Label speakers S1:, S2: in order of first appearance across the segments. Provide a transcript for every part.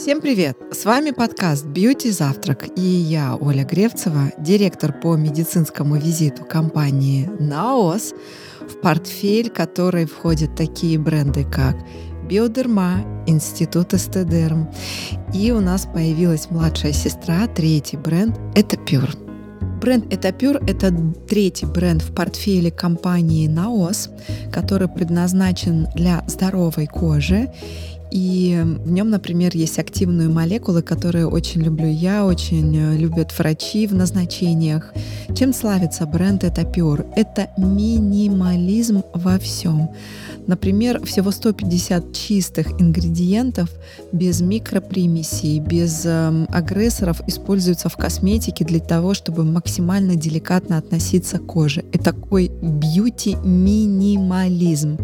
S1: Всем привет! С вами подкаст «Бьюти Завтрак» и я, Оля Гревцева, директор по медицинскому визиту компании «Наос», в портфель которой входят такие бренды, как Биодерма, Институт Эстедерм. И у нас появилась младшая сестра, третий бренд — это Pure. Бренд Etapure — это третий бренд в портфеле компании Naos, который предназначен для здоровой кожи и в нем, например, есть активные молекулы, которые очень люблю я, очень э, любят врачи в назначениях. Чем славится бренд Etapure? Это минимализм во всем. Например, всего 150 чистых ингредиентов без микропримесей, без э, агрессоров используются в косметике для того, чтобы максимально деликатно относиться к коже. Это такой бьюти-минимализм.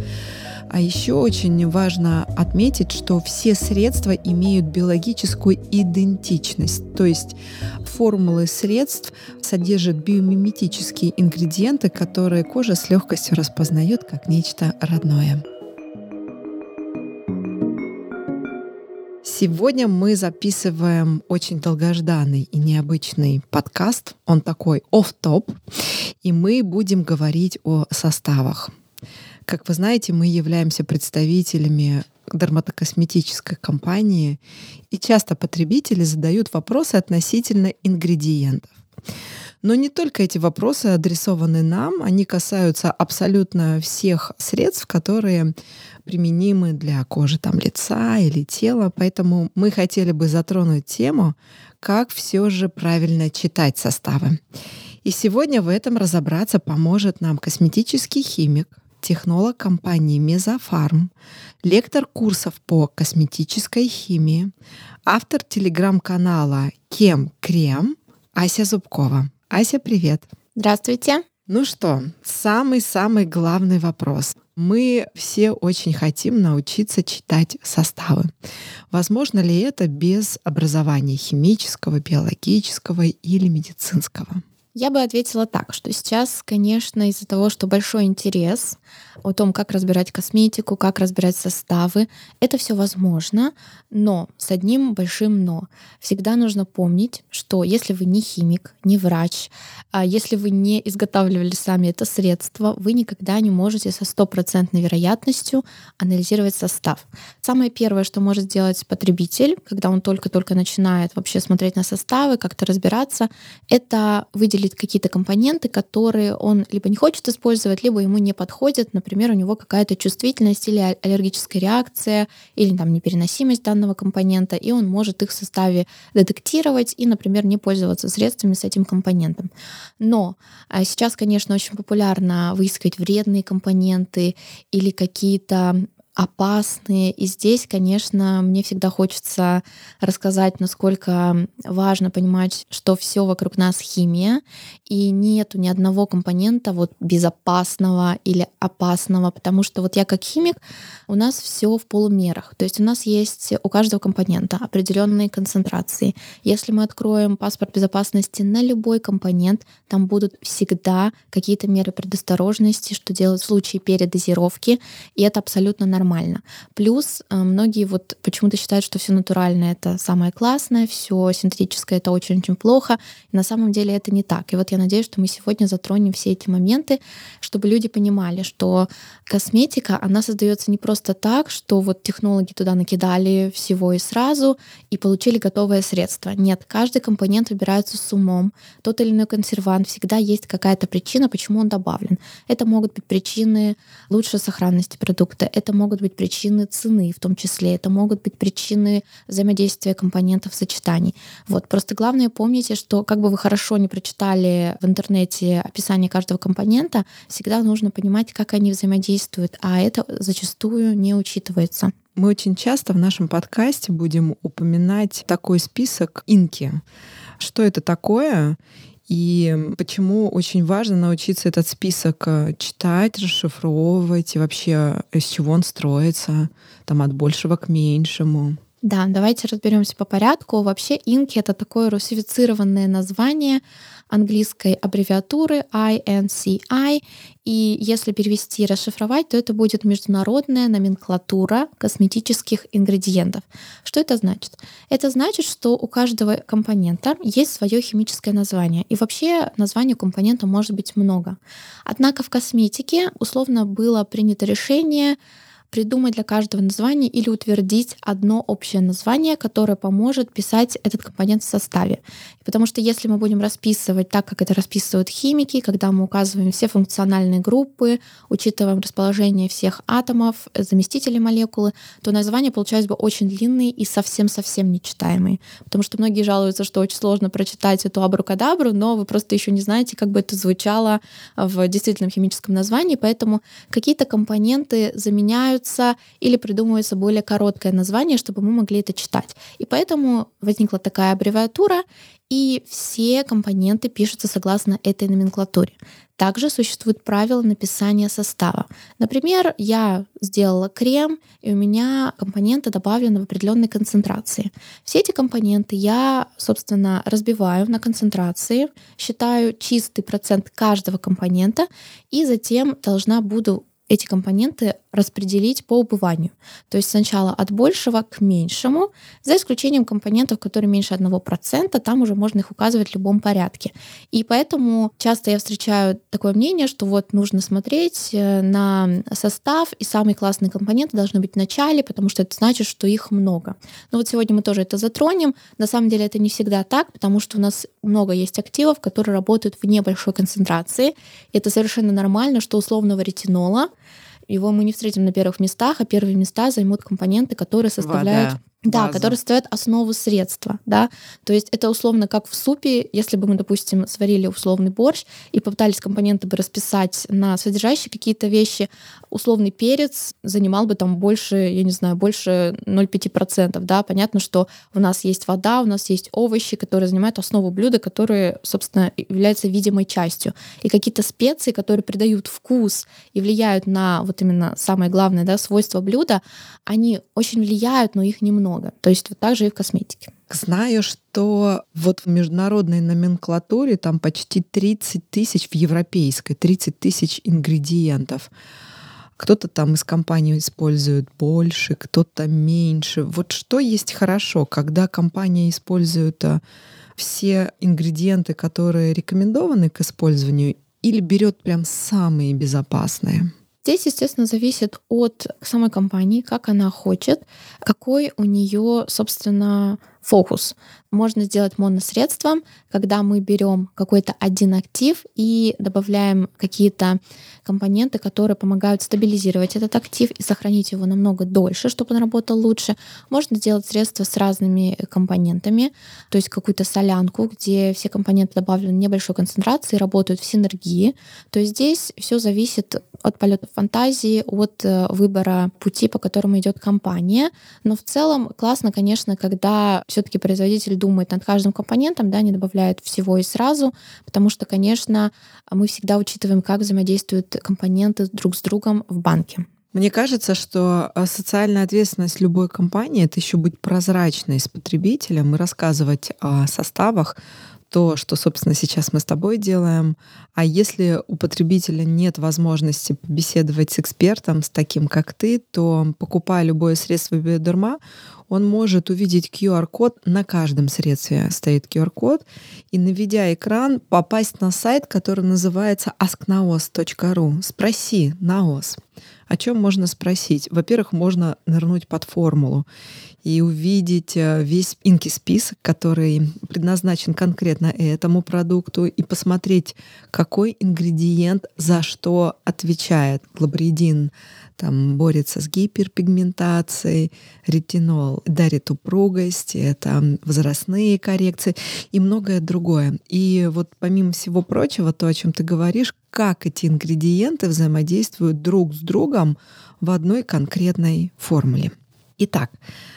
S1: А еще очень важно отметить, что все средства имеют биологическую идентичность, то есть формулы средств содержат биомиметические ингредиенты, которые кожа с легкостью распознает как нечто родное. Сегодня мы записываем очень долгожданный и необычный подкаст. Он такой оф-топ, и мы будем говорить о составах. Как вы знаете, мы являемся представителями дерматокосметической компании, и часто потребители задают вопросы относительно ингредиентов. Но не только эти вопросы адресованы нам, они касаются абсолютно всех средств, которые применимы для кожи там, лица или тела. Поэтому мы хотели бы затронуть тему, как все же правильно читать составы. И сегодня в этом разобраться поможет нам косметический химик, технолог компании Мезофарм, лектор курсов по косметической химии, автор телеграм-канала Кем Крем Ася Зубкова. Ася, привет.
S2: Здравствуйте.
S1: Ну что, самый-самый главный вопрос. Мы все очень хотим научиться читать составы. Возможно ли это без образования химического, биологического или медицинского?
S2: Я бы ответила так, что сейчас, конечно, из-за того, что большой интерес о том, как разбирать косметику, как разбирать составы, это все возможно, но с одним большим но. Всегда нужно помнить, что если вы не химик, не врач, а если вы не изготавливали сами это средство, вы никогда не можете со стопроцентной вероятностью анализировать состав. Самое первое, что может сделать потребитель, когда он только-только начинает вообще смотреть на составы, как-то разбираться, это выделить выделить какие-то компоненты, которые он либо не хочет использовать, либо ему не подходят. Например, у него какая-то чувствительность или аллергическая реакция, или там непереносимость данного компонента, и он может их в составе детектировать и, например, не пользоваться средствами с этим компонентом. Но а, сейчас, конечно, очень популярно выискивать вредные компоненты или какие-то опасные. И здесь, конечно, мне всегда хочется рассказать, насколько важно понимать, что все вокруг нас химия, и нету ни одного компонента вот безопасного или опасного, потому что вот я как химик, у нас все в полумерах. То есть у нас есть у каждого компонента определенные концентрации. Если мы откроем паспорт безопасности на любой компонент, там будут всегда какие-то меры предосторожности, что делать в случае передозировки, и это абсолютно нормально нормально. Плюс э, многие вот почему-то считают, что все натуральное это самое классное, все синтетическое это очень-очень плохо. На самом деле это не так. И вот я надеюсь, что мы сегодня затронем все эти моменты, чтобы люди понимали, что косметика, она создается не просто так, что вот технологи туда накидали всего и сразу и получили готовое средство. Нет, каждый компонент выбирается с умом. Тот или иной консервант всегда есть какая-то причина, почему он добавлен. Это могут быть причины лучшей сохранности продукта, это могут могут быть причины цены, в том числе это могут быть причины взаимодействия компонентов сочетаний. Вот. Просто главное помните, что как бы вы хорошо не прочитали в интернете описание каждого компонента, всегда нужно понимать, как они взаимодействуют, а это зачастую не учитывается.
S1: Мы очень часто в нашем подкасте будем упоминать такой список инки. Что это такое? И почему очень важно научиться этот список э, читать, расшифровывать и вообще из чего он строится, там от большего к меньшему.
S2: Да, давайте разберемся по порядку. Вообще инки это такое русифицированное название английской аббревиатуры INCI. И если перевести и расшифровать, то это будет международная номенклатура косметических ингредиентов. Что это значит? Это значит, что у каждого компонента есть свое химическое название. И вообще названий компонента может быть много. Однако в косметике условно было принято решение придумать для каждого названия или утвердить одно общее название, которое поможет писать этот компонент в составе. Потому что если мы будем расписывать так, как это расписывают химики, когда мы указываем все функциональные группы, учитываем расположение всех атомов, заместителей молекулы, то название получается бы очень длинный и совсем-совсем нечитаемый. Потому что многие жалуются, что очень сложно прочитать эту абракадабру, но вы просто еще не знаете, как бы это звучало в действительном химическом названии, поэтому какие-то компоненты заменяют меняются или придумывается более короткое название, чтобы мы могли это читать. И поэтому возникла такая аббревиатура, и все компоненты пишутся согласно этой номенклатуре. Также существуют правила написания состава. Например, я сделала крем, и у меня компоненты добавлены в определенной концентрации. Все эти компоненты я, собственно, разбиваю на концентрации, считаю чистый процент каждого компонента, и затем должна буду эти компоненты распределить по убыванию. То есть сначала от большего к меньшему, за исключением компонентов, которые меньше 1%, там уже можно их указывать в любом порядке. И поэтому часто я встречаю такое мнение, что вот нужно смотреть э, на состав, и самые классные компоненты должны быть в начале, потому что это значит, что их много. Но вот сегодня мы тоже это затронем. На самом деле это не всегда так, потому что у нас много есть активов, которые работают в небольшой концентрации. И это совершенно нормально, что условного ретинола его мы не встретим на первых местах, а первые места займут компоненты, которые составляют
S1: Вода.
S2: Да,
S1: база.
S2: который составляет основу средства, да. То есть это условно как в супе, если бы мы, допустим, сварили условный борщ и попытались компоненты бы расписать на содержащие какие-то вещи, условный перец занимал бы там больше, я не знаю, больше 0,5%, да. Понятно, что у нас есть вода, у нас есть овощи, которые занимают основу блюда, которые, собственно, являются видимой частью. И какие-то специи, которые придают вкус и влияют на вот именно самое главное, да, свойство блюда, они очень влияют, но их немного много. То есть вот так же и в косметике.
S1: Знаю, что вот в международной номенклатуре там почти 30 тысяч, в европейской 30 тысяч ингредиентов. Кто-то там из компании использует больше, кто-то меньше. Вот что есть хорошо, когда компания использует а, все ингредиенты, которые рекомендованы к использованию, или берет прям самые безопасные?
S2: Здесь, естественно, зависит от самой компании, как она хочет, какой у нее, собственно, фокус. Можно сделать моносредством, когда мы берем какой-то один актив и добавляем какие-то компоненты, которые помогают стабилизировать этот актив и сохранить его намного дольше, чтобы он работал лучше. Можно сделать средства с разными компонентами, то есть какую-то солянку, где все компоненты добавлены небольшой концентрации, работают в синергии. То есть здесь все зависит от полета фантазии, от э, выбора пути, по которому идет компания. Но в целом классно, конечно, когда все-таки производитель думает над каждым компонентом, да, не добавляет всего и сразу, потому что, конечно, мы всегда учитываем, как взаимодействуют компоненты друг с другом в банке.
S1: Мне кажется, что а, социальная ответственность любой компании это еще быть прозрачной с потребителем и рассказывать о составах, то, что, собственно, сейчас мы с тобой делаем. А если у потребителя нет возможности побеседовать с экспертом, с таким, как ты, то, покупая любое средство биодерма, он может увидеть QR-код, на каждом средстве стоит QR-код, и, наведя экран, попасть на сайт, который называется asknaos.ru. Спроси, наос. О чем можно спросить? Во-первых, можно нырнуть под формулу и увидеть э, весь инки-список, который предназначен конкретно этому продукту, и посмотреть, какой ингредиент за что отвечает. Глобридин там борется с гиперпигментацией, ретинол дарит упругость, это возрастные коррекции и многое другое. И вот помимо всего прочего, то, о чем ты говоришь, как эти ингредиенты взаимодействуют друг с другом в одной конкретной формуле. Итак,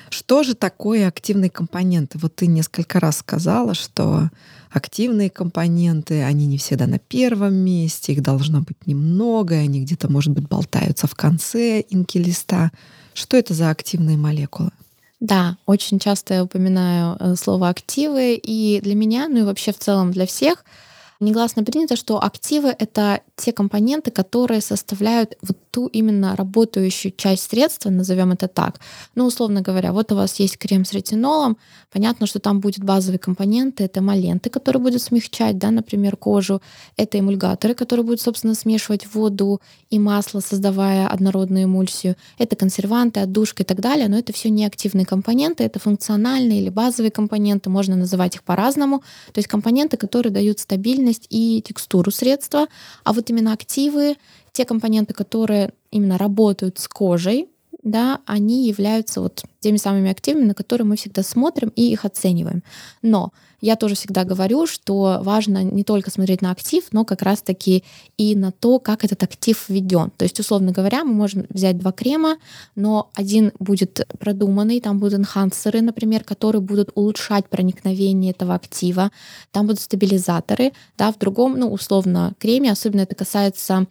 S1: что же такое активные компоненты? Вот ты несколько раз сказала, что активные компоненты, они не всегда на первом месте, их должно быть немного, они где-то, может быть, болтаются в конце инки листа. Что это за активные молекулы?
S2: Да, очень часто я упоминаю э, слово активы, и для меня, ну и вообще в целом для всех — Негласно принято, что активы — это те компоненты, которые составляют вот ту именно работающую часть средства, назовем это так. Ну, условно говоря, вот у вас есть крем с ретинолом, понятно, что там будет базовые компоненты, это маленты, которые будут смягчать, да, например, кожу, это эмульгаторы, которые будут, собственно, смешивать воду и масло, создавая однородную эмульсию, это консерванты, отдушка и так далее, но это все не активные компоненты, это функциональные или базовые компоненты, можно называть их по-разному, то есть компоненты, которые дают стабильность и текстуру средства, а вот именно активы, те компоненты, которые именно работают с кожей, да, они являются вот теми самыми активами, на которые мы всегда смотрим и их оцениваем. Но я тоже всегда говорю, что важно не только смотреть на актив, но как раз-таки и на то, как этот актив введен. То есть, условно говоря, мы можем взять два крема, но один будет продуманный, там будут энхансеры, например, которые будут улучшать проникновение этого актива, там будут стабилизаторы, да, в другом, ну, условно, креме, особенно это касается,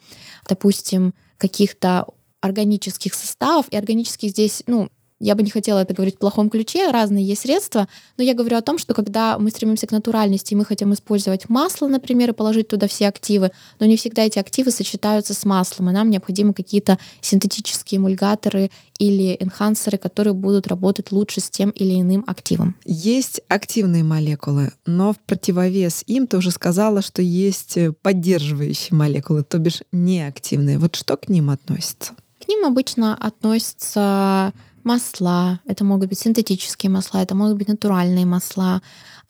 S2: допустим, каких-то органических составов, и органических здесь, ну, я бы не хотела это говорить в плохом ключе, разные есть средства, но я говорю о том, что когда мы стремимся к натуральности, и мы хотим использовать масло, например, и положить туда все активы, но не всегда эти активы сочетаются с маслом, и нам необходимы какие-то синтетические эмульгаторы или энхансеры, которые будут работать лучше с тем или иным активом.
S1: Есть активные молекулы, но в противовес им ты уже сказала, что есть поддерживающие молекулы, то бишь неактивные. Вот что к ним относится?
S2: К ним обычно относятся масла, это могут быть синтетические масла, это могут быть натуральные масла,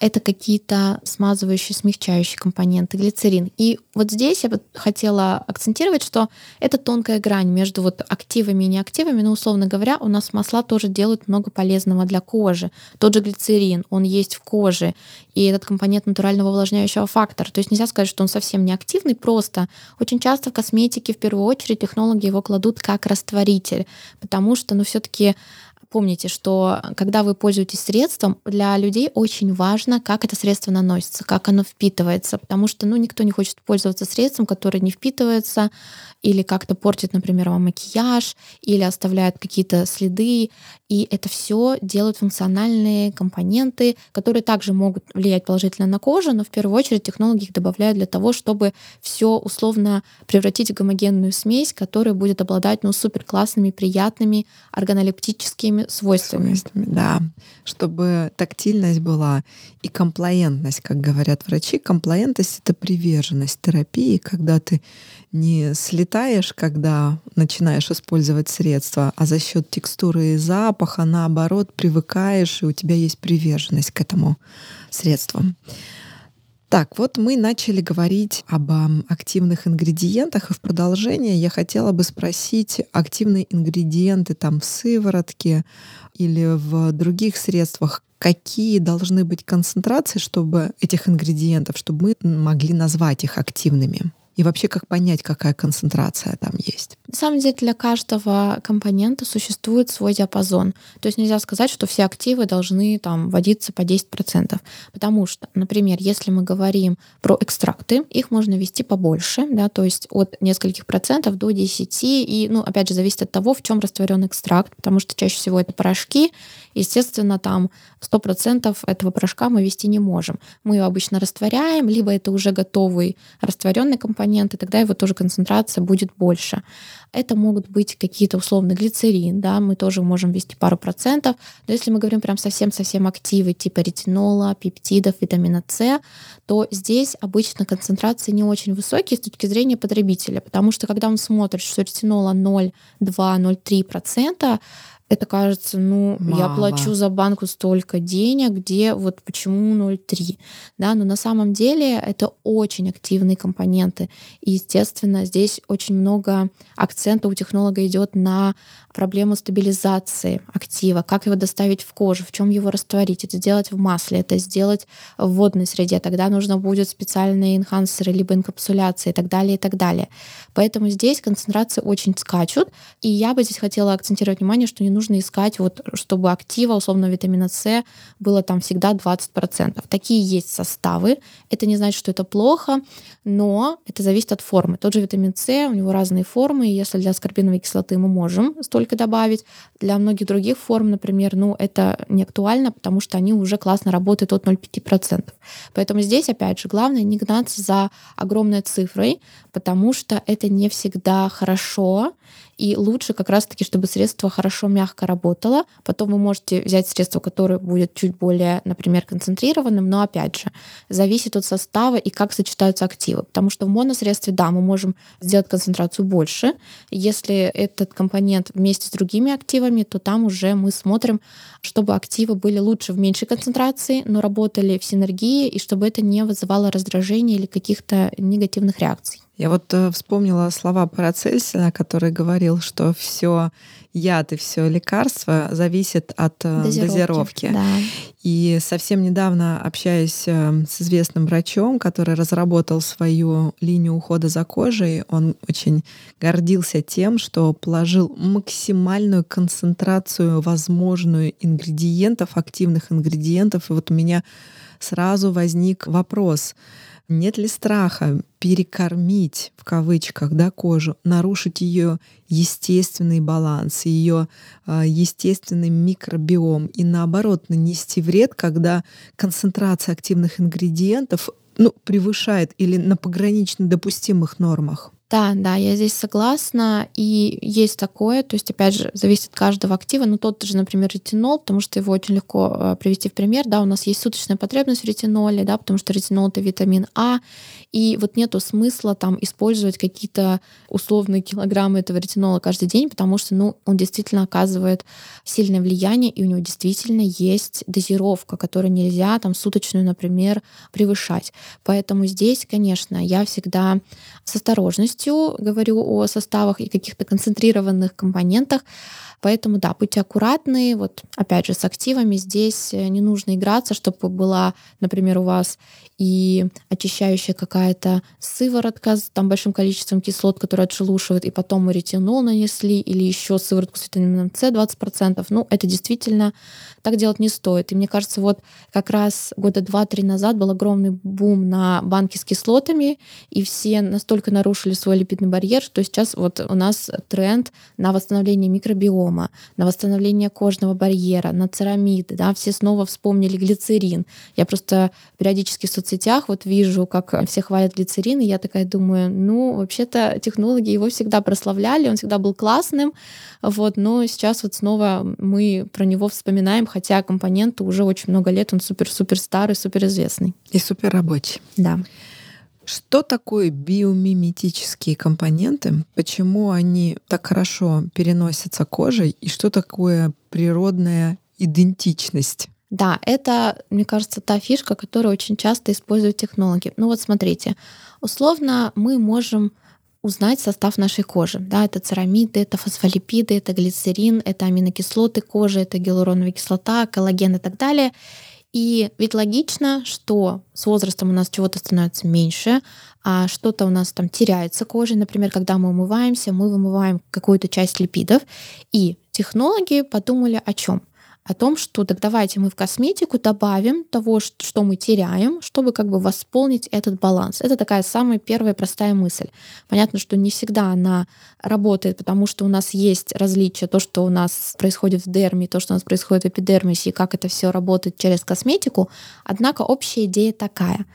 S2: это какие-то смазывающие, смягчающие компоненты, глицерин. И вот здесь я бы хотела акцентировать, что это тонкая грань между вот активами и неактивами, но, условно говоря, у нас масла тоже делают много полезного для кожи. Тот же глицерин, он есть в коже, и этот компонент натурального увлажняющего фактора. То есть нельзя сказать, что он совсем не активный, просто очень часто в косметике в первую очередь технологи его кладут как растворитель, потому что, ну, все таки Помните, что когда вы пользуетесь средством, для людей очень важно, как это средство наносится, как оно впитывается, потому что ну, никто не хочет пользоваться средством, которое не впитывается или как-то портит, например, вам макияж, или оставляет какие-то следы. И это все делают функциональные компоненты, которые также могут влиять положительно на кожу, но в первую очередь технологи их добавляют для того, чтобы все условно превратить в гомогенную смесь, которая будет обладать ну, супер классными, приятными органолептическими свойствами. свойствами.
S1: Да, чтобы тактильность была и комплаентность, как говорят врачи. Комплаентность — это приверженность терапии, когда ты не слетаешь, когда начинаешь использовать средства, а за счет текстуры и запаха, наоборот, привыкаешь, и у тебя есть приверженность к этому средству. Так, вот мы начали говорить об активных ингредиентах, и в продолжение я хотела бы спросить, активные ингредиенты там в сыворотке или в других средствах, какие должны быть концентрации, чтобы этих ингредиентов, чтобы мы могли назвать их активными? И вообще, как понять, какая концентрация там есть?
S2: На самом деле, для каждого компонента существует свой диапазон. То есть нельзя сказать, что все активы должны там вводиться по 10%. Потому что, например, если мы говорим про экстракты, их можно ввести побольше, да, то есть от нескольких процентов до 10. И, ну, опять же, зависит от того, в чем растворен экстракт, потому что чаще всего это порошки. Естественно, там 100% этого порошка мы ввести не можем. Мы его обычно растворяем, либо это уже готовый растворенный компонент, компоненты, тогда его тоже концентрация будет больше. Это могут быть какие-то условно глицерин, да, мы тоже можем ввести пару процентов. Но если мы говорим прям совсем-совсем активы типа ретинола, пептидов, витамина С, то здесь обычно концентрации не очень высокие с точки зрения потребителя, потому что когда он смотрит, что ретинола 0,2-0,3%, это кажется, ну, Мало. я плачу за банку столько денег, где вот почему 0,3, да, но на самом деле это очень активные компоненты. И, естественно, здесь очень много акцента у технолога идет на проблему стабилизации актива, как его доставить в кожу, в чем его растворить, это сделать в масле, это сделать в водной среде, тогда нужно будет специальные энхансеры, либо инкапсуляции и так далее, и так далее. Поэтому здесь концентрации очень скачут, и я бы здесь хотела акцентировать внимание, что не нужно искать, вот, чтобы актива, условно, витамина С было там всегда 20%. Такие есть составы. Это не значит, что это плохо, но это зависит от формы. Тот же витамин С, у него разные формы, и если для аскорбиновой кислоты мы можем столько добавить, для многих других форм, например, ну, это не актуально, потому что они уже классно работают от 0,5%. Поэтому здесь, опять же, главное не гнаться за огромной цифрой, потому что это не всегда хорошо, и лучше как раз-таки, чтобы средство хорошо мягко работало. Потом вы можете взять средство, которое будет чуть более, например, концентрированным, но опять же, зависит от состава и как сочетаются активы. Потому что в моносредстве, да, мы можем сделать концентрацию больше. Если этот компонент вместе с другими активами, то там уже мы смотрим, чтобы активы были лучше в меньшей концентрации, но работали в синергии, и чтобы это не вызывало раздражения или каких-то негативных реакций.
S1: Я вот э, вспомнила слова Парацельсина, который говорил, что все яд и все лекарство зависит от э, дозировки. дозировки.
S2: Да.
S1: И совсем недавно общаясь э, с известным врачом, который разработал свою линию ухода за кожей, он очень гордился тем, что положил максимальную концентрацию возможную ингредиентов, активных ингредиентов. И вот у меня сразу возник вопрос — нет ли страха перекормить в кавычках да, кожу, нарушить ее естественный баланс, ее э, естественный микробиом и наоборот нанести вред, когда концентрация активных ингредиентов ну, превышает или на погранично допустимых нормах?
S2: Да, да, я здесь согласна. И есть такое, то есть, опять же, зависит от каждого актива. Но тот же, например, ретинол, потому что его очень легко э, привести в пример. Да, у нас есть суточная потребность в ретиноле, да, потому что ретинол — это витамин А. И вот нету смысла там использовать какие-то условные килограммы этого ретинола каждый день, потому что, ну, он действительно оказывает сильное влияние, и у него действительно есть дозировка, которую нельзя там суточную, например, превышать. Поэтому здесь, конечно, я всегда с осторожностью говорю о составах и каких-то концентрированных компонентах. Поэтому, да, будьте аккуратны. Вот, опять же, с активами здесь э, не нужно играться, чтобы была, например, у вас и очищающая какая-то сыворотка с там большим количеством кислот, которые отшелушивают, и потом мы ретинол нанесли, или еще сыворотку с витамином С 20%. Ну, это действительно так делать не стоит. И мне кажется, вот как раз года два-три назад был огромный бум на банки с кислотами, и все настолько нарушили свой липидный барьер, что сейчас вот у нас тренд на восстановление микробиома, на восстановление кожного барьера, на церамиды, да, все снова вспомнили глицерин. Я просто периодически в соцсетях вот вижу, как все хвалят глицерин, и я такая думаю, ну, вообще-то технологи его всегда прославляли, он всегда был классным, вот, но сейчас вот снова мы про него вспоминаем, хотя компоненту уже очень много лет, он супер-супер старый, супер известный.
S1: И супер рабочий.
S2: Да.
S1: Что такое биомиметические компоненты? Почему они так хорошо переносятся кожей? И что такое природная идентичность?
S2: Да, это, мне кажется, та фишка, которую очень часто используют технологи. Ну вот смотрите, условно мы можем узнать состав нашей кожи. Да, это церамиды, это фосфолипиды, это глицерин, это аминокислоты кожи, это гиалуроновая кислота, коллаген и так далее. И ведь логично, что с возрастом у нас чего-то становится меньше, а что-то у нас там теряется кожей. Например, когда мы умываемся, мы вымываем какую-то часть липидов. И технологи подумали о чем? О том, что так давайте мы в косметику добавим того, что мы теряем, чтобы как бы восполнить этот баланс. Это такая самая первая простая мысль. Понятно, что не всегда она работает, потому что у нас есть различия, то, что у нас происходит в дерме, то, что у нас происходит в эпидермисе, и как это все работает через косметику. Однако общая идея такая.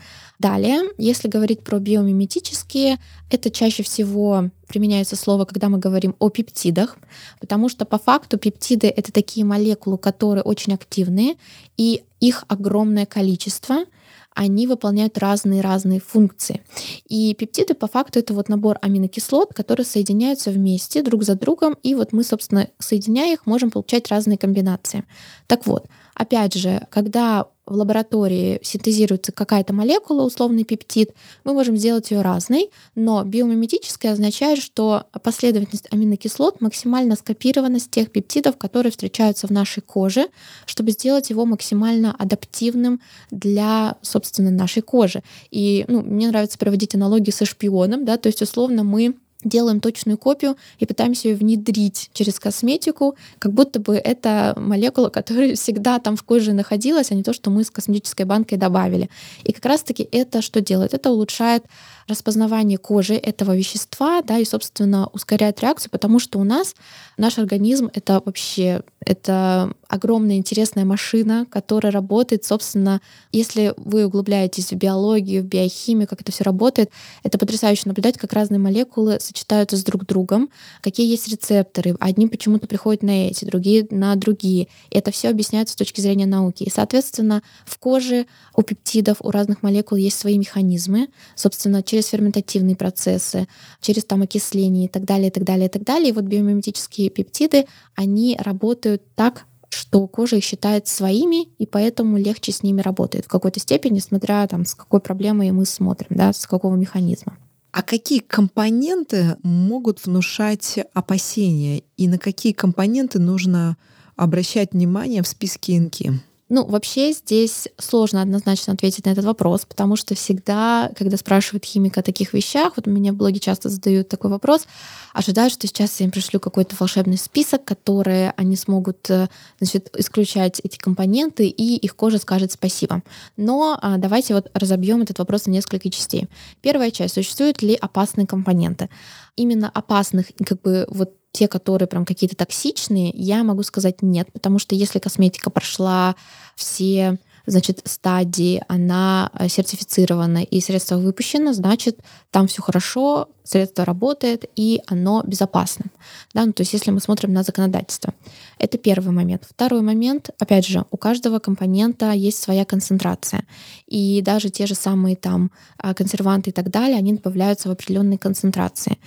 S2: Далее, если говорить про биомиметические, это чаще всего применяется слово, когда мы говорим о пептидах, потому что по факту пептиды — это такие молекулы, которые очень активные, и их огромное количество — они выполняют разные-разные функции. И пептиды по факту это вот набор аминокислот, которые соединяются вместе друг за другом, и вот мы, собственно, соединяя их, можем получать разные комбинации. Так вот, опять же, когда в лаборатории синтезируется какая-то молекула, условный пептид, мы можем сделать ее разной, но биомиметическая означает, что последовательность аминокислот максимально скопирована с тех пептидов, которые встречаются в нашей коже, чтобы сделать его максимально адаптивным для, собственно, нашей кожи. И ну, мне нравится проводить аналогии со шпионом, да, то есть условно мы делаем точную копию и пытаемся ее внедрить через косметику, как будто бы это молекула, которая всегда там в коже находилась, а не то, что мы с косметической банкой добавили. И как раз-таки это что делает? Это улучшает распознавание кожи этого вещества, да, и, собственно, ускоряет реакцию, потому что у нас наш организм — это вообще это огромная интересная машина, которая работает, собственно, если вы углубляетесь в биологию, в биохимию, как это все работает, это потрясающе наблюдать, как разные молекулы сочетаются с друг другом, какие есть рецепторы. Одни почему-то приходят на эти, другие на другие. И это все объясняется с точки зрения науки. И, соответственно, в коже у пептидов, у разных молекул есть свои механизмы, собственно, через ферментативные процессы, через там окисление и так далее, и так далее, и так далее. И вот биомиметические пептиды, они работают так, что кожа их считает своими, и поэтому легче с ними работает в какой-то степени, смотря там, с какой проблемой мы смотрим, да, с какого механизма.
S1: А какие компоненты могут внушать опасения и на какие компоненты нужно обращать внимание в списке ИНКИ?
S2: Ну, вообще здесь сложно однозначно ответить на этот вопрос, потому что всегда, когда спрашивают химика о таких вещах, вот меня в блоге часто задают такой вопрос, ожидают, что сейчас я им пришлю какой-то волшебный список, который они смогут э, значит, исключать эти компоненты, и их кожа скажет спасибо. Но а, давайте вот разобьем этот вопрос на несколько частей. Первая часть. Существуют ли опасные компоненты? Именно опасных, как бы вот те, которые прям какие-то токсичные, я могу сказать нет, потому что если косметика прошла все значит, стадии, она э, сертифицирована и средство выпущено, значит, там все хорошо, средство работает и оно безопасно. Да? Ну, то есть если мы смотрим на законодательство. Это первый момент. Второй момент, опять же, у каждого компонента есть своя концентрация. И даже те же самые там а, консерванты и так далее, они добавляются в определенной концентрации.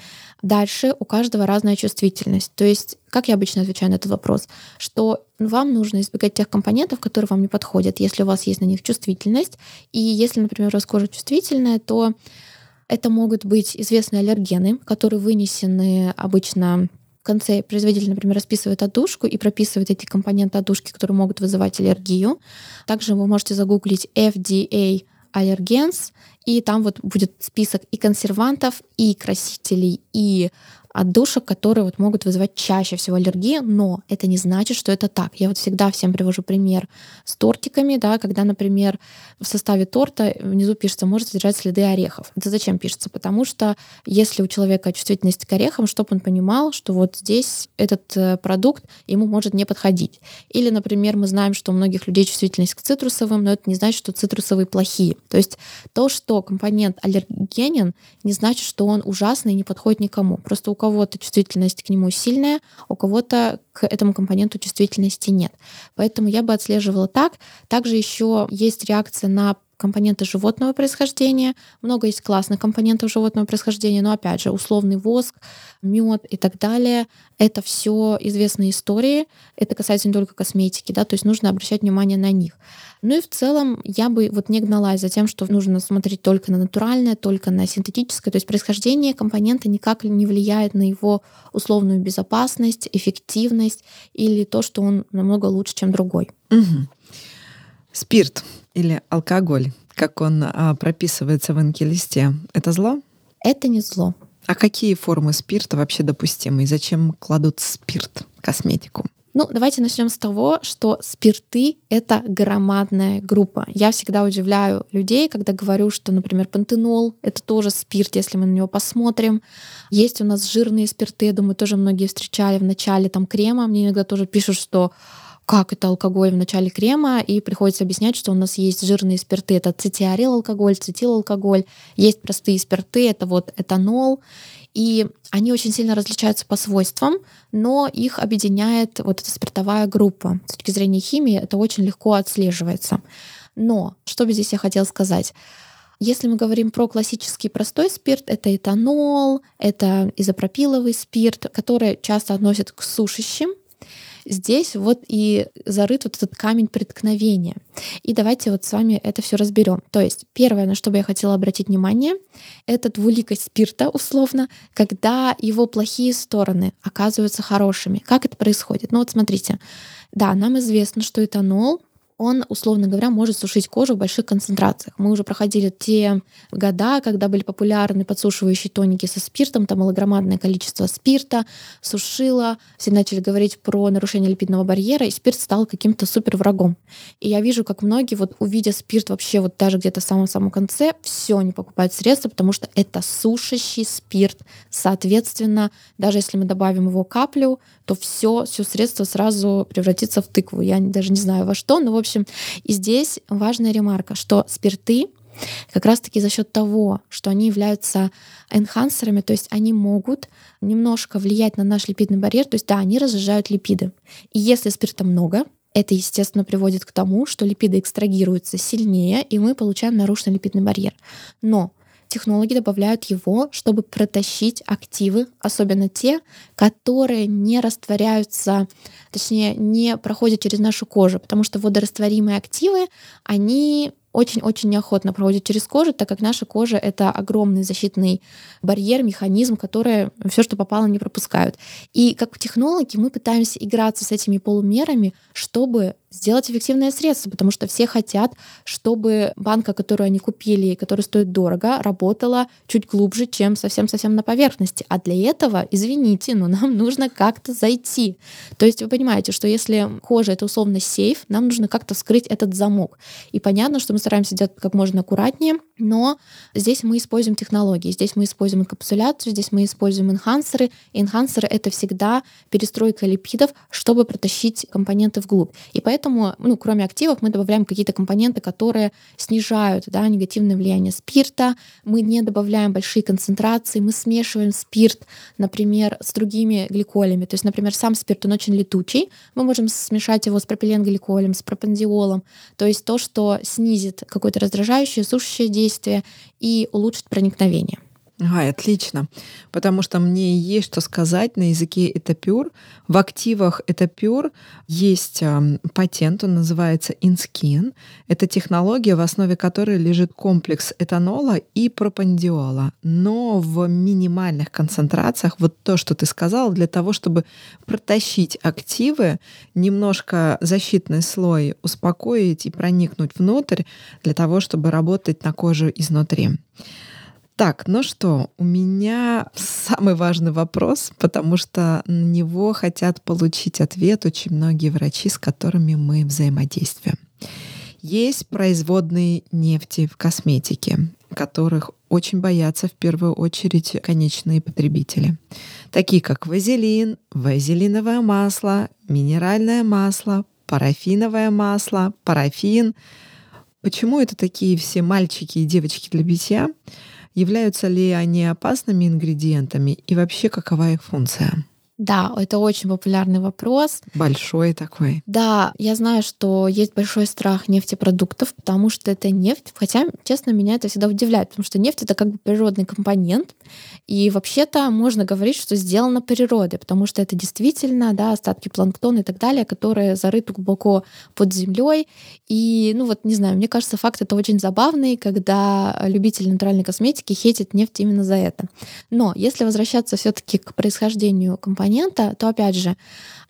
S2: Дальше у каждого разная чувствительность. То есть, как я обычно отвечаю на этот вопрос, что вам нужно избегать тех компонентов, которые вам не подходят, если у вас есть на них чувствительность. И если, например, у вас кожа чувствительная, то это могут быть известные аллергены, которые вынесены обычно в конце производитель, например, расписывает отдушку и прописывает эти компоненты отдушки, которые могут вызывать аллергию. Также вы можете загуглить FDA аллергенс, и там вот будет список и консервантов, и красителей, и отдушек, которые вот могут вызывать чаще всего аллергию, но это не значит, что это так. Я вот всегда всем привожу пример с тортиками, да, когда, например, в составе торта внизу пишется, может содержать следы орехов. Это зачем пишется? Потому что если у человека чувствительность к орехам, чтобы он понимал, что вот здесь этот э, продукт ему может не подходить. Или, например, мы знаем, что у многих людей чувствительность к цитрусовым, но это не значит, что цитрусовые плохие. То есть то, что компонент аллергенен, не значит, что он ужасный и не подходит никому. Просто у кого кого-то чувствительность к нему сильная, у кого-то к этому компоненту чувствительности нет. Поэтому я бы отслеживала так. Также еще есть реакция на компоненты животного происхождения. Много есть классных компонентов животного происхождения, но опять же, условный воск, мед и так далее. Это все известные истории. Это касается не только косметики, да, то есть нужно обращать внимание на них. Ну и в целом я бы вот не гналась за тем, что нужно смотреть только на натуральное, только на синтетическое. То есть происхождение компонента никак не влияет на его условную безопасность, эффективность или то, что он намного лучше, чем другой.
S1: Угу. Спирт или алкоголь, как он а, прописывается в инки-листе, это зло?
S2: Это не зло.
S1: А какие формы спирта вообще допустимы и зачем кладут спирт в косметику?
S2: Ну, давайте начнем с того, что спирты — это громадная группа. Я всегда удивляю людей, когда говорю, что, например, пантенол — это тоже спирт, если мы на него посмотрим. Есть у нас жирные спирты, я думаю, тоже многие встречали в начале там крема. Мне иногда тоже пишут, что как это алкоголь в начале крема, и приходится объяснять, что у нас есть жирные спирты, это цитиарил алкоголь, цитил алкоголь, есть простые спирты, это вот этанол, и они очень сильно различаются по свойствам, но их объединяет вот эта спиртовая группа. С точки зрения химии это очень легко отслеживается. Но что бы здесь я хотела сказать? Если мы говорим про классический простой спирт, это этанол, это изопропиловый спирт, который часто относят к сушащим, Здесь вот и зарыт вот этот камень преткновения. И давайте вот с вами это все разберем. То есть первое, на что бы я хотела обратить внимание, это двуликость спирта условно, когда его плохие стороны оказываются хорошими. Как это происходит? Ну вот смотрите, да, нам известно, что этанол он, условно говоря, может сушить кожу в больших концентрациях. Мы уже проходили те года, когда были популярны подсушивающие тоники со спиртом, там было громадное количество спирта, сушило, все начали говорить про нарушение липидного барьера, и спирт стал каким-то супер врагом. И я вижу, как многие, вот увидя спирт вообще вот даже где-то в самом-самом конце, все не покупают средства, потому что это сушащий спирт. Соответственно, даже если мы добавим его каплю, то все, все средство сразу превратится в тыкву. Я даже не знаю во что, но в общем, и здесь важная ремарка, что спирты как раз-таки за счет того, что они являются энхансерами, то есть они могут немножко влиять на наш липидный барьер, то есть да, они разжижают липиды. И если спирта много, это, естественно, приводит к тому, что липиды экстрагируются сильнее, и мы получаем нарушенный липидный барьер. Но технологи добавляют его, чтобы протащить активы, особенно те, которые не растворяются, точнее, не проходят через нашу кожу, потому что водорастворимые активы, они очень-очень неохотно проводит через кожу, так как наша кожа — это огромный защитный барьер, механизм, который все, что попало, не пропускают. И как технологи мы пытаемся играться с этими полумерами, чтобы сделать эффективное средство, потому что все хотят, чтобы банка, которую они купили, которая стоит дорого, работала чуть глубже, чем совсем-совсем на поверхности. А для этого, извините, но нам нужно как-то зайти. То есть вы понимаете, что если кожа — это условно сейф, нам нужно как-то вскрыть этот замок. И понятно, что мы стараемся делать как можно аккуратнее, но здесь мы используем технологии, здесь мы используем инкапсуляцию, здесь мы используем энхансеры. И энхансеры — это всегда перестройка липидов, чтобы протащить компоненты вглубь. И поэтому, ну, кроме активов, мы добавляем какие-то компоненты, которые снижают да, негативное влияние спирта. Мы не добавляем большие концентрации, мы смешиваем спирт, например, с другими гликолями. То есть, например, сам спирт, он очень летучий. Мы можем смешать его с пропиленгликолем, с пропандиолом. То есть то, что снизит какое-то раздражающее, сушащее действие и улучшит проникновение.
S1: Ага, отлично. Потому что мне есть что сказать на языке Этапюр. В активах Этапюр есть э, патент, он называется InSkin. Это технология, в основе которой лежит комплекс этанола и пропандиола. Но в минимальных концентрациях, вот то, что ты сказал, для того, чтобы протащить активы, немножко защитный слой успокоить и проникнуть внутрь, для того, чтобы работать на коже изнутри. Так, ну что, у меня самый важный вопрос, потому что на него хотят получить ответ очень многие врачи, с которыми мы взаимодействуем. Есть производные нефти в косметике, которых очень боятся в первую очередь конечные потребители, такие как вазелин, вазелиновое масло, минеральное масло, парафиновое масло, парафин. Почему это такие все мальчики и девочки для битья? Являются ли они опасными ингредиентами и вообще какова их функция?
S2: Да, это очень популярный вопрос.
S1: Большой такой.
S2: Да, я знаю, что есть большой страх нефтепродуктов, потому что это нефть. Хотя, честно, меня это всегда удивляет, потому что нефть — это как бы природный компонент. И вообще-то можно говорить, что сделано природой, потому что это действительно да, остатки планктона и так далее, которые зарыты глубоко под землей. И, ну вот, не знаю, мне кажется, факт это очень забавный, когда любители натуральной косметики хейтят нефть именно за это. Но если возвращаться все таки к происхождению компонента, компонента, то опять же,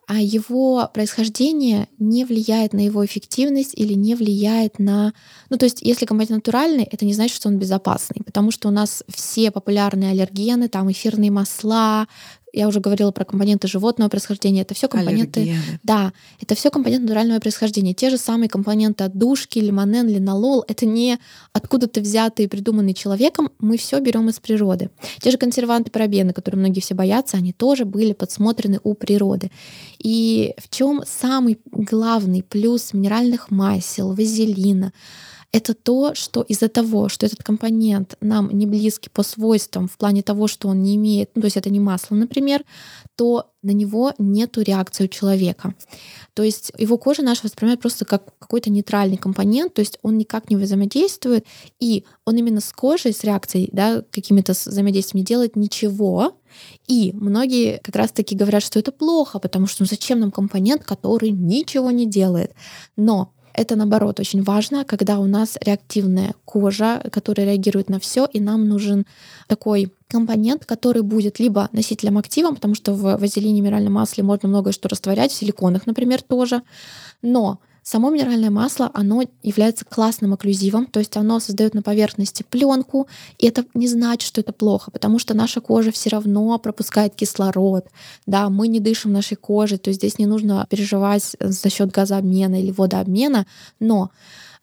S2: а его происхождение не влияет на его эффективность или не влияет на... Ну, то есть, если компонент натуральный, это не значит, что он безопасный, потому что у нас все популярные аллергены, там эфирные масла, я уже говорила про компоненты животного происхождения. Это все компоненты. Аллергены. Да, это все компоненты натурального происхождения. Те же самые компоненты отдушки, лимонен, линолол. Это не откуда-то взятые, придуманные человеком. Мы все берем из природы. Те же консерванты, парабены, которые многие все боятся, они тоже были подсмотрены у природы. И в чем самый главный плюс минеральных масел, вазелина? Это то, что из-за того, что этот компонент нам не близкий по свойствам в плане того, что он не имеет, ну, то есть это не масло, например, то на него нету реакции у человека. То есть его кожа наша воспринимает просто как какой-то нейтральный компонент, то есть он никак не взаимодействует, и он именно с кожей, с реакцией, да, какими-то взаимодействиями не делает ничего. И многие как раз-таки говорят, что это плохо, потому что ну, зачем нам компонент, который ничего не делает. Но это наоборот очень важно, когда у нас реактивная кожа, которая реагирует на все, и нам нужен такой компонент, который будет либо носителем активом, потому что в вазелине минеральном масле можно многое что растворять, в силиконах, например, тоже, но Само минеральное масло, оно является классным окклюзивом, то есть оно создает на поверхности пленку, и это не значит, что это плохо, потому что наша кожа все равно пропускает кислород, да, мы не дышим нашей кожей, то есть здесь не нужно переживать за счет газообмена или водообмена, но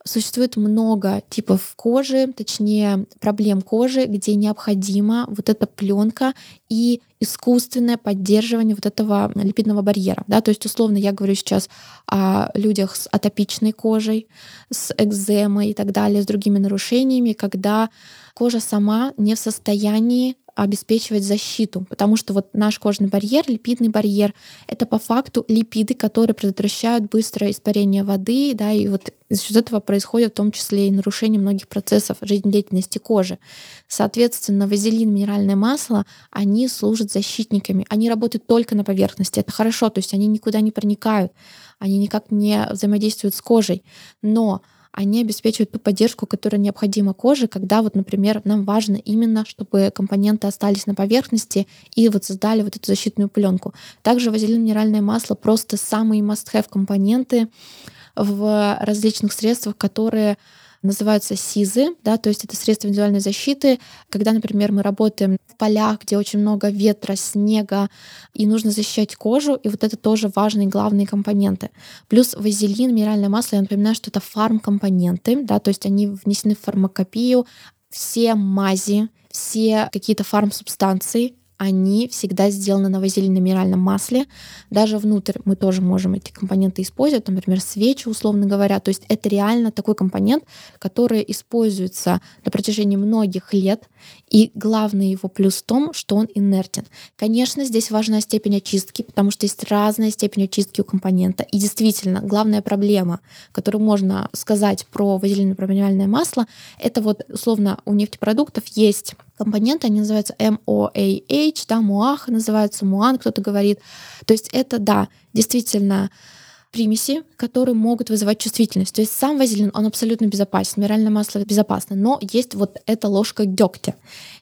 S2: Существует много типов кожи, точнее проблем кожи, где необходима вот эта пленка и искусственное поддерживание вот этого липидного барьера. Да? То есть, условно, я говорю сейчас о людях с атопичной кожей, с экземой и так далее, с другими нарушениями, когда кожа сама не в состоянии обеспечивать защиту, потому что вот наш кожный барьер, липидный барьер, это по факту липиды, которые предотвращают быстрое испарение воды, да, и вот счет этого происходит в том числе и нарушение многих процессов жизнедеятельности кожи. Соответственно, вазелин, минеральное масло, они служат защитниками, они работают только на поверхности, это хорошо, то есть они никуда не проникают, они никак не взаимодействуют с кожей, но они обеспечивают ту поддержку, которая необходима коже, когда вот, например, нам важно именно, чтобы компоненты остались на поверхности и вот создали вот эту защитную пленку. Также вазелин минеральное масло просто самые must-have компоненты в различных средствах, которые называются СИЗы, да, то есть это средства индивидуальной защиты, когда, например, мы работаем в полях, где очень много ветра, снега, и нужно защищать кожу, и вот это тоже важные главные компоненты. Плюс вазелин, минеральное масло, я напоминаю, что это фармкомпоненты, да, то есть они внесены в фармакопию, все мази, все какие-то фармсубстанции, они всегда сделаны на вазелино-минеральном масле. Даже внутрь мы тоже можем эти компоненты использовать, например, свечи, условно говоря. То есть это реально такой компонент, который используется на протяжении многих лет. И главный его плюс в том, что он инертен. Конечно, здесь важна степень очистки, потому что есть разная степень очистки у компонента. И действительно, главная проблема, которую можно сказать про вазелино-минеральное масло, это вот условно у нефтепродуктов есть компоненты, они называются MOAH, да, МУАХ называется, МУАН кто-то говорит. То есть это, да, действительно примеси, которые могут вызывать чувствительность. То есть сам вазелин, он абсолютно безопасен, минеральное масло безопасно, но есть вот эта ложка дегтя.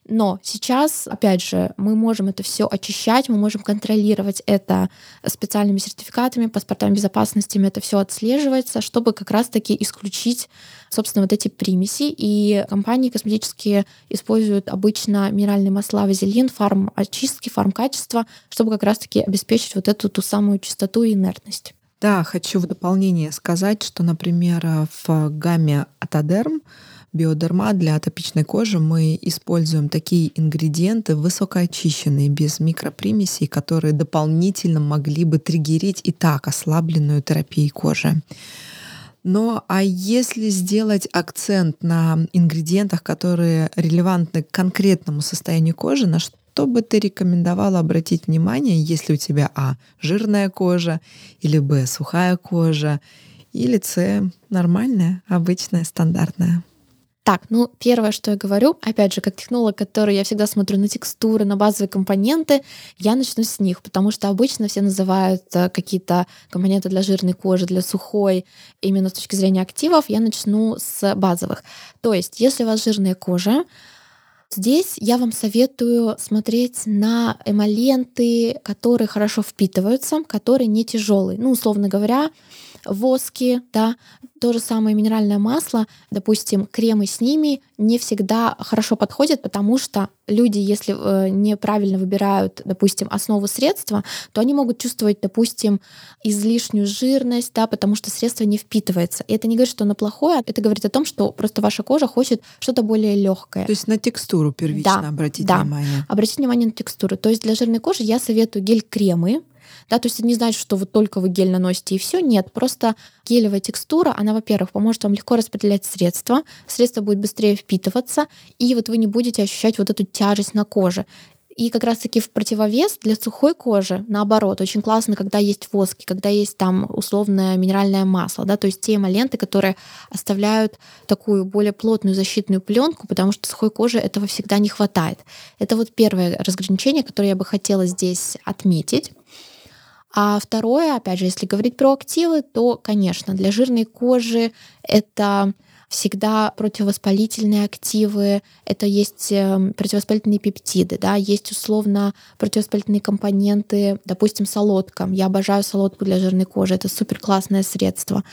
S2: Но сейчас, опять же, мы можем это все очищать, мы можем контролировать это специальными сертификатами, паспортами безопасности, это все отслеживается, чтобы как раз-таки исключить, собственно, вот эти примеси. И компании косметические используют обычно минеральные масла, вазелин, фарм очистки, фарм качества, чтобы как раз-таки обеспечить вот эту ту самую чистоту и инертность.
S1: Да, хочу в дополнение сказать, что, например, в гамме Атодерм биодерма для атопичной кожи мы используем такие ингредиенты высокоочищенные, без микропримесей, которые дополнительно могли бы триггерить и так ослабленную терапию кожи. Но а если сделать акцент на ингредиентах, которые релевантны к конкретному состоянию кожи, на что что бы ты рекомендовала обратить внимание, если у тебя А. Жирная кожа, или Б. Сухая кожа, или С. Нормальная, обычная, стандартная?
S2: Так, ну первое, что я говорю, опять же, как технолог, который я всегда смотрю на текстуры, на базовые компоненты, я начну с них, потому что обычно все называют э, какие-то компоненты для жирной кожи, для сухой, именно с точки зрения активов, я начну с базовых. То есть, если у вас жирная кожа, Здесь я вам советую смотреть на эмоленты, которые хорошо впитываются, которые не тяжелые. Ну, условно говоря, воски, да, то же самое минеральное масло, допустим, кремы с ними не всегда хорошо подходят, потому что люди, если э, неправильно выбирают, допустим, основу средства, то они могут чувствовать, допустим, излишнюю жирность, да, потому что средство не впитывается. И это не говорит, что оно плохое, это говорит о том, что просто ваша кожа хочет что-то более легкое.
S1: То есть на текстуру первично
S2: да,
S1: обратить
S2: да.
S1: внимание.
S2: Обратите внимание на текстуру. То есть для жирной кожи я советую гель-кремы, да, то есть это не значит, что вы только вы гель наносите и все. Нет, просто гелевая текстура, она, во-первых, поможет вам легко распределять средства, средство будет быстрее впитываться, и вот вы не будете ощущать вот эту тяжесть на коже. И как раз-таки в противовес для сухой кожи, наоборот, очень классно, когда есть воски, когда есть там условное минеральное масло, да, то есть те эмоленты, которые оставляют такую более плотную защитную пленку, потому что сухой коже этого всегда не хватает. Это вот первое разграничение, которое я бы хотела здесь отметить. А второе, опять же, если говорить про активы, то, конечно, для жирной кожи это всегда противовоспалительные активы, это есть эм, противовоспалительные пептиды, да, есть условно противовоспалительные компоненты, допустим, солодка. Я обожаю солодку для жирной кожи, это супер классное средство.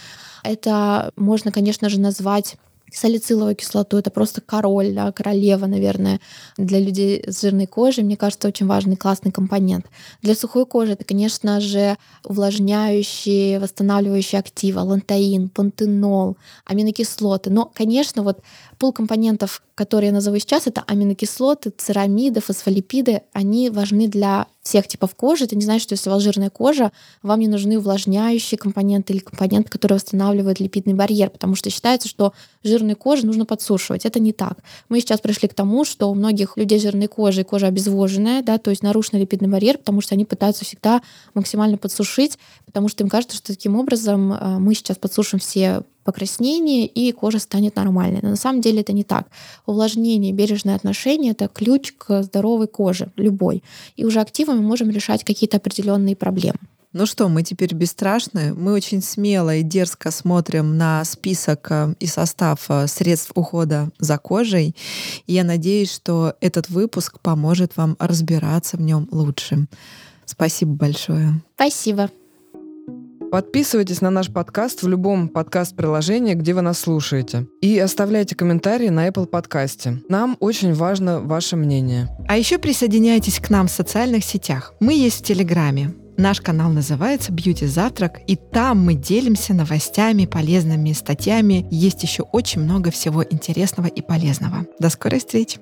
S2: Это можно, конечно же, назвать салициловую кислоту. Это просто король, да, королева, наверное, для людей с жирной кожей. Мне кажется, очень важный, классный компонент. Для сухой кожи это, конечно же, увлажняющие, восстанавливающие активы, лантаин, пантенол, аминокислоты. Но, конечно, вот пул компонентов, которые я назову сейчас, это аминокислоты, церамиды, фосфолипиды. Они важны для всех типов кожи. Это не значит, что если у вас жирная кожа, вам не нужны увлажняющие компоненты или компоненты, которые восстанавливают липидный барьер, потому что считается, что жирную кожу нужно подсушивать. Это не так. Мы сейчас пришли к тому, что у многих людей с жирной кожей кожа обезвоженная, да, то есть нарушенный липидный барьер, потому что они пытаются всегда максимально подсушить, потому что им кажется, что таким образом э, мы сейчас подсушим все покраснение, и кожа станет нормальной. Но на самом деле это не так. Увлажнение, бережное отношение — это ключ к здоровой коже, любой. И уже активами можем решать какие-то определенные проблемы.
S1: Ну что, мы теперь бесстрашны. Мы очень смело и дерзко смотрим на список э, и состав э, средств ухода за кожей. И я надеюсь, что этот выпуск поможет вам разбираться в нем лучше. Спасибо большое.
S2: Спасибо.
S3: Подписывайтесь на наш подкаст в любом подкаст-приложении, где вы нас слушаете. И оставляйте комментарии на Apple подкасте. Нам очень важно ваше мнение.
S1: А еще присоединяйтесь к нам в социальных сетях. Мы есть в Телеграме. Наш канал называется Beauty Завтрак, и там мы делимся новостями, полезными статьями. Есть еще очень много всего интересного и полезного. До скорой встречи!